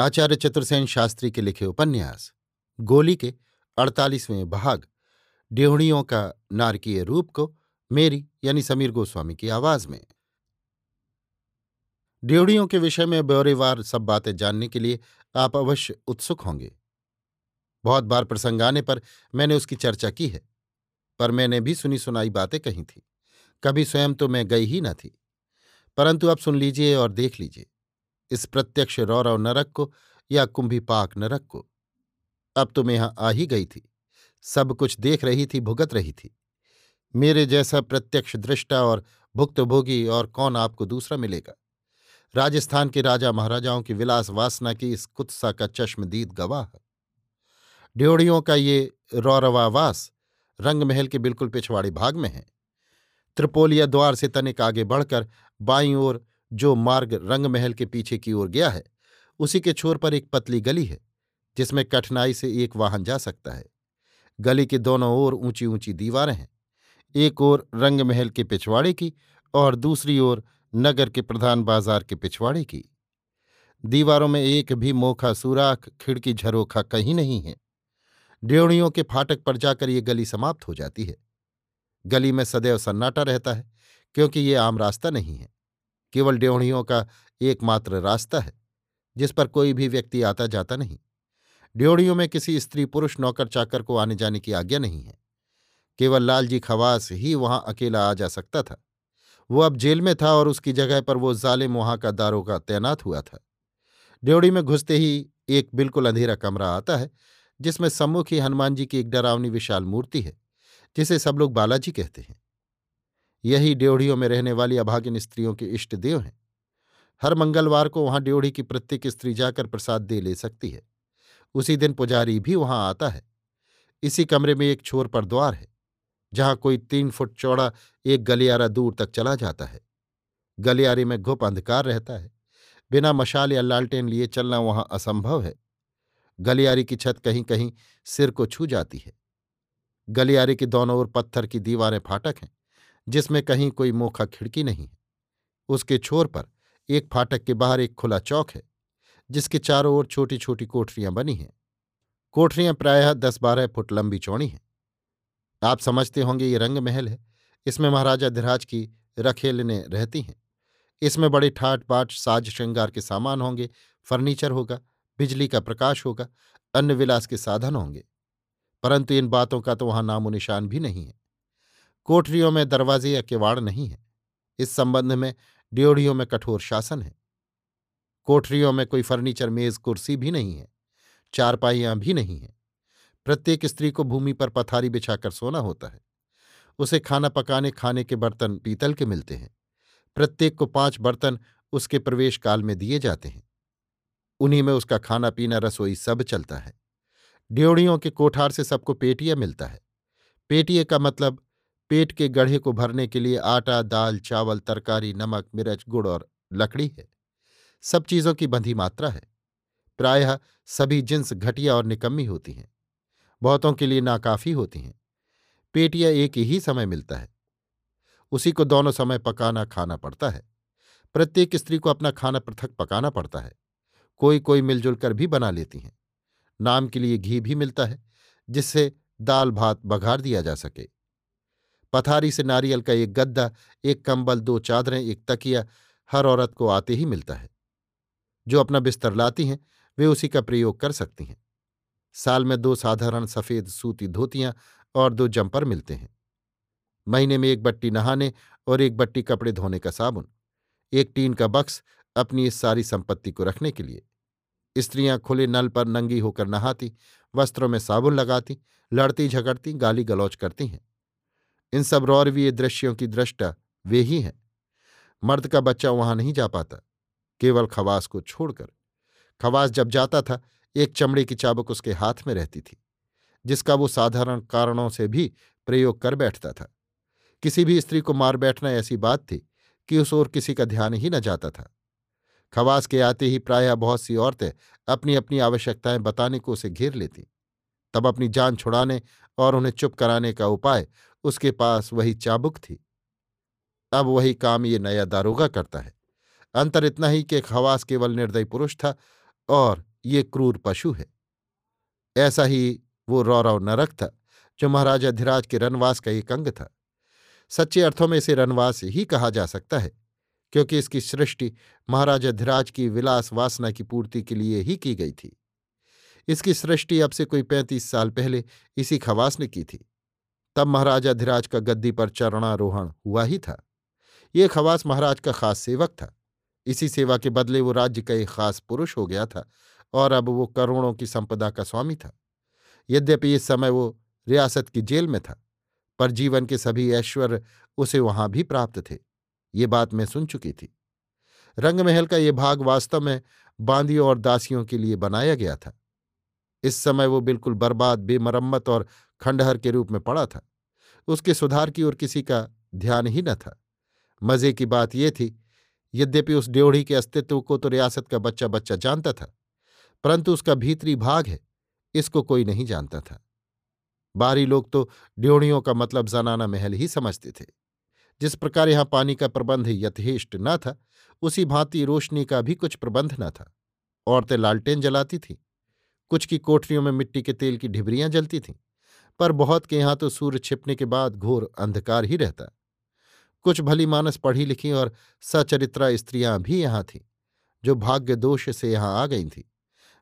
आचार्य चतुर्सेन शास्त्री के लिखे उपन्यास, गोली के अड़तालीसवें भाग डेहड़ियों का नारकीय रूप को मेरी यानी समीर गोस्वामी की आवाज़ में। डेहड़ियों के विषय में ब्यौरेवार सब बातें जानने के लिए आप अवश्य उत्सुक होंगे। बहुत बार प्रसंग आने पर मैंने उसकी चर्चा की है, पर मैंने भी सुनी सुनाई बातें कही थी। कभी स्वयं तो मैं गई ही न थी, परंतु आप सुन लीजिए और देख लीजिए। इस प्रत्यक्ष रौरव नरक को या कुंभीपाक नरक को। अब तुम यहाँ आ ही गई थी। सब कुछ देख रही थी, भुगत रही थी। मेरे जैसा प्रत्यक्ष दृष्टा और भुक्तभोगी और कौन आपको दूसरा मिलेगा? राजस्थान के राजा महाराजाओं की विलास वासना की इस कुत्सा का चश्मदीद गवाह ड्योड़ियों का ये रौरवावास रंगमहल के बिल्कुल पिछवाड़े भाग में है। त्रिपोलिया द्वार से तनिक आगे बढ़कर बाईं ओर जो मार्ग रंगमहल के पीछे की ओर गया है, उसी के छोर पर एक पतली गली है, जिसमें कठिनाई से एक वाहन जा सकता है। गली के दोनों ओर ऊँची ऊँची दीवारें हैं, एक ओर रंगमहल के पिछवाड़े की और दूसरी ओर नगर के प्रधान बाज़ार के पिछवाड़े की। दीवारों में एक भी मोखा सुराख, खिड़की झरोखा कहीं नहीं है। ड्योड़ियों के फाटक पर जाकर ये गली समाप्त हो जाती है। गली में सदैव सन्नाटा रहता है, क्योंकि ये आम रास्ता नहीं है। केवल ड्योढ़ियों का एकमात्र रास्ता है, जिस पर कोई भी व्यक्ति आता जाता नहीं। ड्योढ़ियों में किसी स्त्री पुरुष नौकर चाकर को आने जाने की आज्ञा नहीं है। केवल लालजी खवास ही वहाँ अकेला आ जा सकता था। वो अब जेल में था और उसकी जगह पर वो जालिम वहाँ का दारोगा तैनात हुआ था। ड्योढ़ी में घुसते ही एक बिल्कुल अंधेरा कमरा आता है, जिसमें सम्मुख ही हनुमान जी की एक डरावनी विशाल मूर्ति है, जिसे सब लोग बालाजी कहते हैं। यही ड्योढ़ियों में रहने वाली अभागिन स्त्रियों के इष्ट देव हैं। हर मंगलवार को वहाँ ड्योढ़ी की प्रत्येक स्त्री जाकर प्रसाद दे ले सकती है। उसी दिन पुजारी भी वहाँ आता है। इसी कमरे में एक छोर पर द्वार है, जहाँ कोई तीन फुट चौड़ा, एक गलियारा दूर तक चला जाता है। गलियारे में घुप अंधकार रहता है। बिना मशाल या लालटेन लिए चलना वहाँ असंभव है। गलियारे की छत कहीं कहीं सिर को छू जाती है। गलियारे के दोनों ओर पत्थर की दीवारें फाटक हैं। जिसमें कहीं कोई मोखा खिड़की नहीं है। उसके छोर पर एक फाटक के बाहर एक खुला चौक है, जिसके चारों ओर छोटी छोटी कोठरियाँ बनी हैं। कोठरियाँ प्रायः दस बारह फुट लंबी चौड़ी हैं। आप समझते होंगे ये रंग महल है। इसमें महाराजा धिराज की रखेलने रहती हैं। इसमें बड़े ठाट बाट साज श्रृंगार के सामान होंगे, फर्नीचर होगा, बिजली का प्रकाश होगा अन्य विलास के साधन होंगे। परंतु इन बातों का तो वहाँ नामो निशान भी नहीं है। कोठरियों में दरवाजे या किवाड़ नहीं है। इस संबंध में ड्योढ़ियों में कठोर शासन है। कोठरियों में कोई फर्नीचर, मेज, कुर्सी भी नहीं है। चारपाइयाँ भी नहीं है। प्रत्येक स्त्री को भूमि पर पथारी बिछाकर सोना होता है। उसे खाना पकाने, खाने के बर्तन पीतल के मिलते हैं। प्रत्येक को पाँच बर्तन उसके प्रवेश काल में दिए जाते हैं। उन्हीं में उसका खाना, पीना, रसोई सब चलता है। ड्योड़ियों के कोठार से सबको पेटिया मिलता है। पेटिए का मतलब पेट के गढ़े को भरने के लिए आटा, दाल, चावल, तरकारी, नमक, मिर्च, गुड़ और लकड़ी है। सब चीज़ों की बंधी मात्रा है। प्रायः सभी जिन्स घटिया और निकम्मी होती हैं। बहुतों के लिए नाकाफी होती हैं। पेटियाँ एक ही समय मिलता है। उसी को दोनों समय पकाना खाना पड़ता है। प्रत्येक स्त्री को अपना खाना पृथक पकाना पड़ता है। कोई कोई मिलजुल कर भी बना लेती हैं। नाम के लिए घी भी मिलता है, जिससे दाल भात बघार दिया जा सके। पथारी से नारियल का एक गद्दा, एक कंबल, दो चादरें, एक तकिया हर औरत को आते ही मिलता है। जो अपना बिस्तर लाती हैं, वे उसी का प्रयोग कर सकती हैं। साल में दो साधारण सफ़ेद सूती धोतियाँ और दो जंपर मिलते हैं। महीने में एक बट्टी नहाने और एक बट्टी कपड़े धोने का साबुन, एक टीन का बक्स अपनी इस सारी संपत्ति को रखने के लिए। स्त्रियाँ खुले नल पर नंगी होकर नहाती, वस्त्रों में साबुन लगाती लड़ती झगड़ती गाली गलौच करती हैं। इन सब रौरवीय दृश्यों की दृष्टा वे ही हैं। मर्द का बच्चा वहाँ नहीं जा पाता, केवल खवास को छोड़कर। खवास जब जाता था, एक चमड़े की चाबुक उसके हाथ में रहती थी, जिसका वो साधारण कारणों से भी प्रयोग कर बैठता था। किसी भी स्त्री को मार बैठना ऐसी बात थी कि उस ओर किसी का ध्यान ही न जाता था। खवास के आते ही प्रायः बहुत सी औरतें अपनी अपनी आवश्यकताएँ बताने को उसे घेर लेती। तब अपनी जान छुड़ाने और उन्हें चुप कराने का उपाय उसके पास वही चाबुक थी। अब वही काम ये नया दारोगा करता है। अंतर इतना ही कि खवास केवल निर्दयी पुरुष था और ये क्रूर पशु है। ऐसा ही वो रौरव नरक था, जो महाराजा धिराज के रनवास का एक अंग था। सच्चे अर्थों में इसे रनवास ही कहा जा सकता है, क्योंकि इसकी सृष्टि महाराजा धिराज की विलास वासना की पूर्ति के लिए ही की गई थी। इसकी सृष्टि अब से कोई पैंतीस साल पहले इसी खवास ने की थी। तब महाराजा धिराज का गद्दी पर चरणारोहण हुआ ही था। ये खवास महाराज का खास सेवक था। इसी सेवा के बदले वो राज्य का एक खास पुरुष हो गया था और अब वो करोड़ों की संपदा का स्वामी था। यद्यपि इस समय वो रियासत की जेल में था, पर जीवन के सभी ऐश्वर्य उसे वहाँ भी प्राप्त थे। ये बात मैं सुन चुकी थी। रंगमहल का ये भाग वास्तव में बांदियों और दासियों के लिए बनाया गया था। इस समय वो बिल्कुल बर्बाद, बेमरम्मत और खंडहर के रूप में पड़ा था। उसके सुधार की ओर किसी का ध्यान ही न था। मज़े की बात यह थी, यद्यपि उस ड्योढ़ी के अस्तित्व को तो रियासत का बच्चा बच्चा जानता था, परंतु उसका भीतरी भाग है, इसको कोई नहीं जानता था। बाहरी लोग तो ड्योढ़ियों का मतलब जनाना महल ही समझते थे। जिस प्रकार यहाँ पानी का प्रबंध यथेष्ट न था, उसी भांति रोशनी का भी कुछ प्रबंध न था। औरतें लालटेन जलाती थीं। कुछ की कोठरियों में मिट्टी के तेल की ढिबरियाँ जलती थीं, पर बहुत के यहाँ तो सूर्य छिपने के बाद घोर अंधकार ही रहता। कुछ भली मानस पढ़ी लिखी और सचरित्रा स्त्रियाँ भी यहाँ थीं, जो भाग्य दोष से यहाँ आ गई थीं।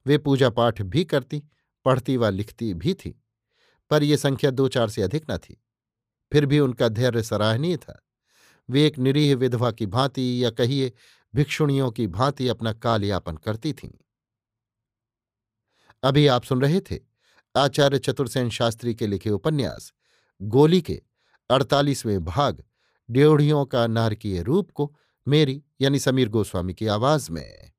वे पूजा पाठ भी करती, पढ़ती व लिखती भी थीं, पर यह संख्या दो चार से अधिक न थी। फिर भी उनका धैर्य सराहनीय था। वे एक निरीह विधवा की भांति या कहिए भिक्षुणियों की भांति अपना काल यापन करती थीं। अभी आप सुन रहे थे आचार्य चतुर्सेन शास्त्री के लिखे उपन्यास, गोली के अड़तालीसवें भाग ड्योढ़ियों का नारकीय रूप को मेरी यानी समीर गोस्वामी की आवाज़ में।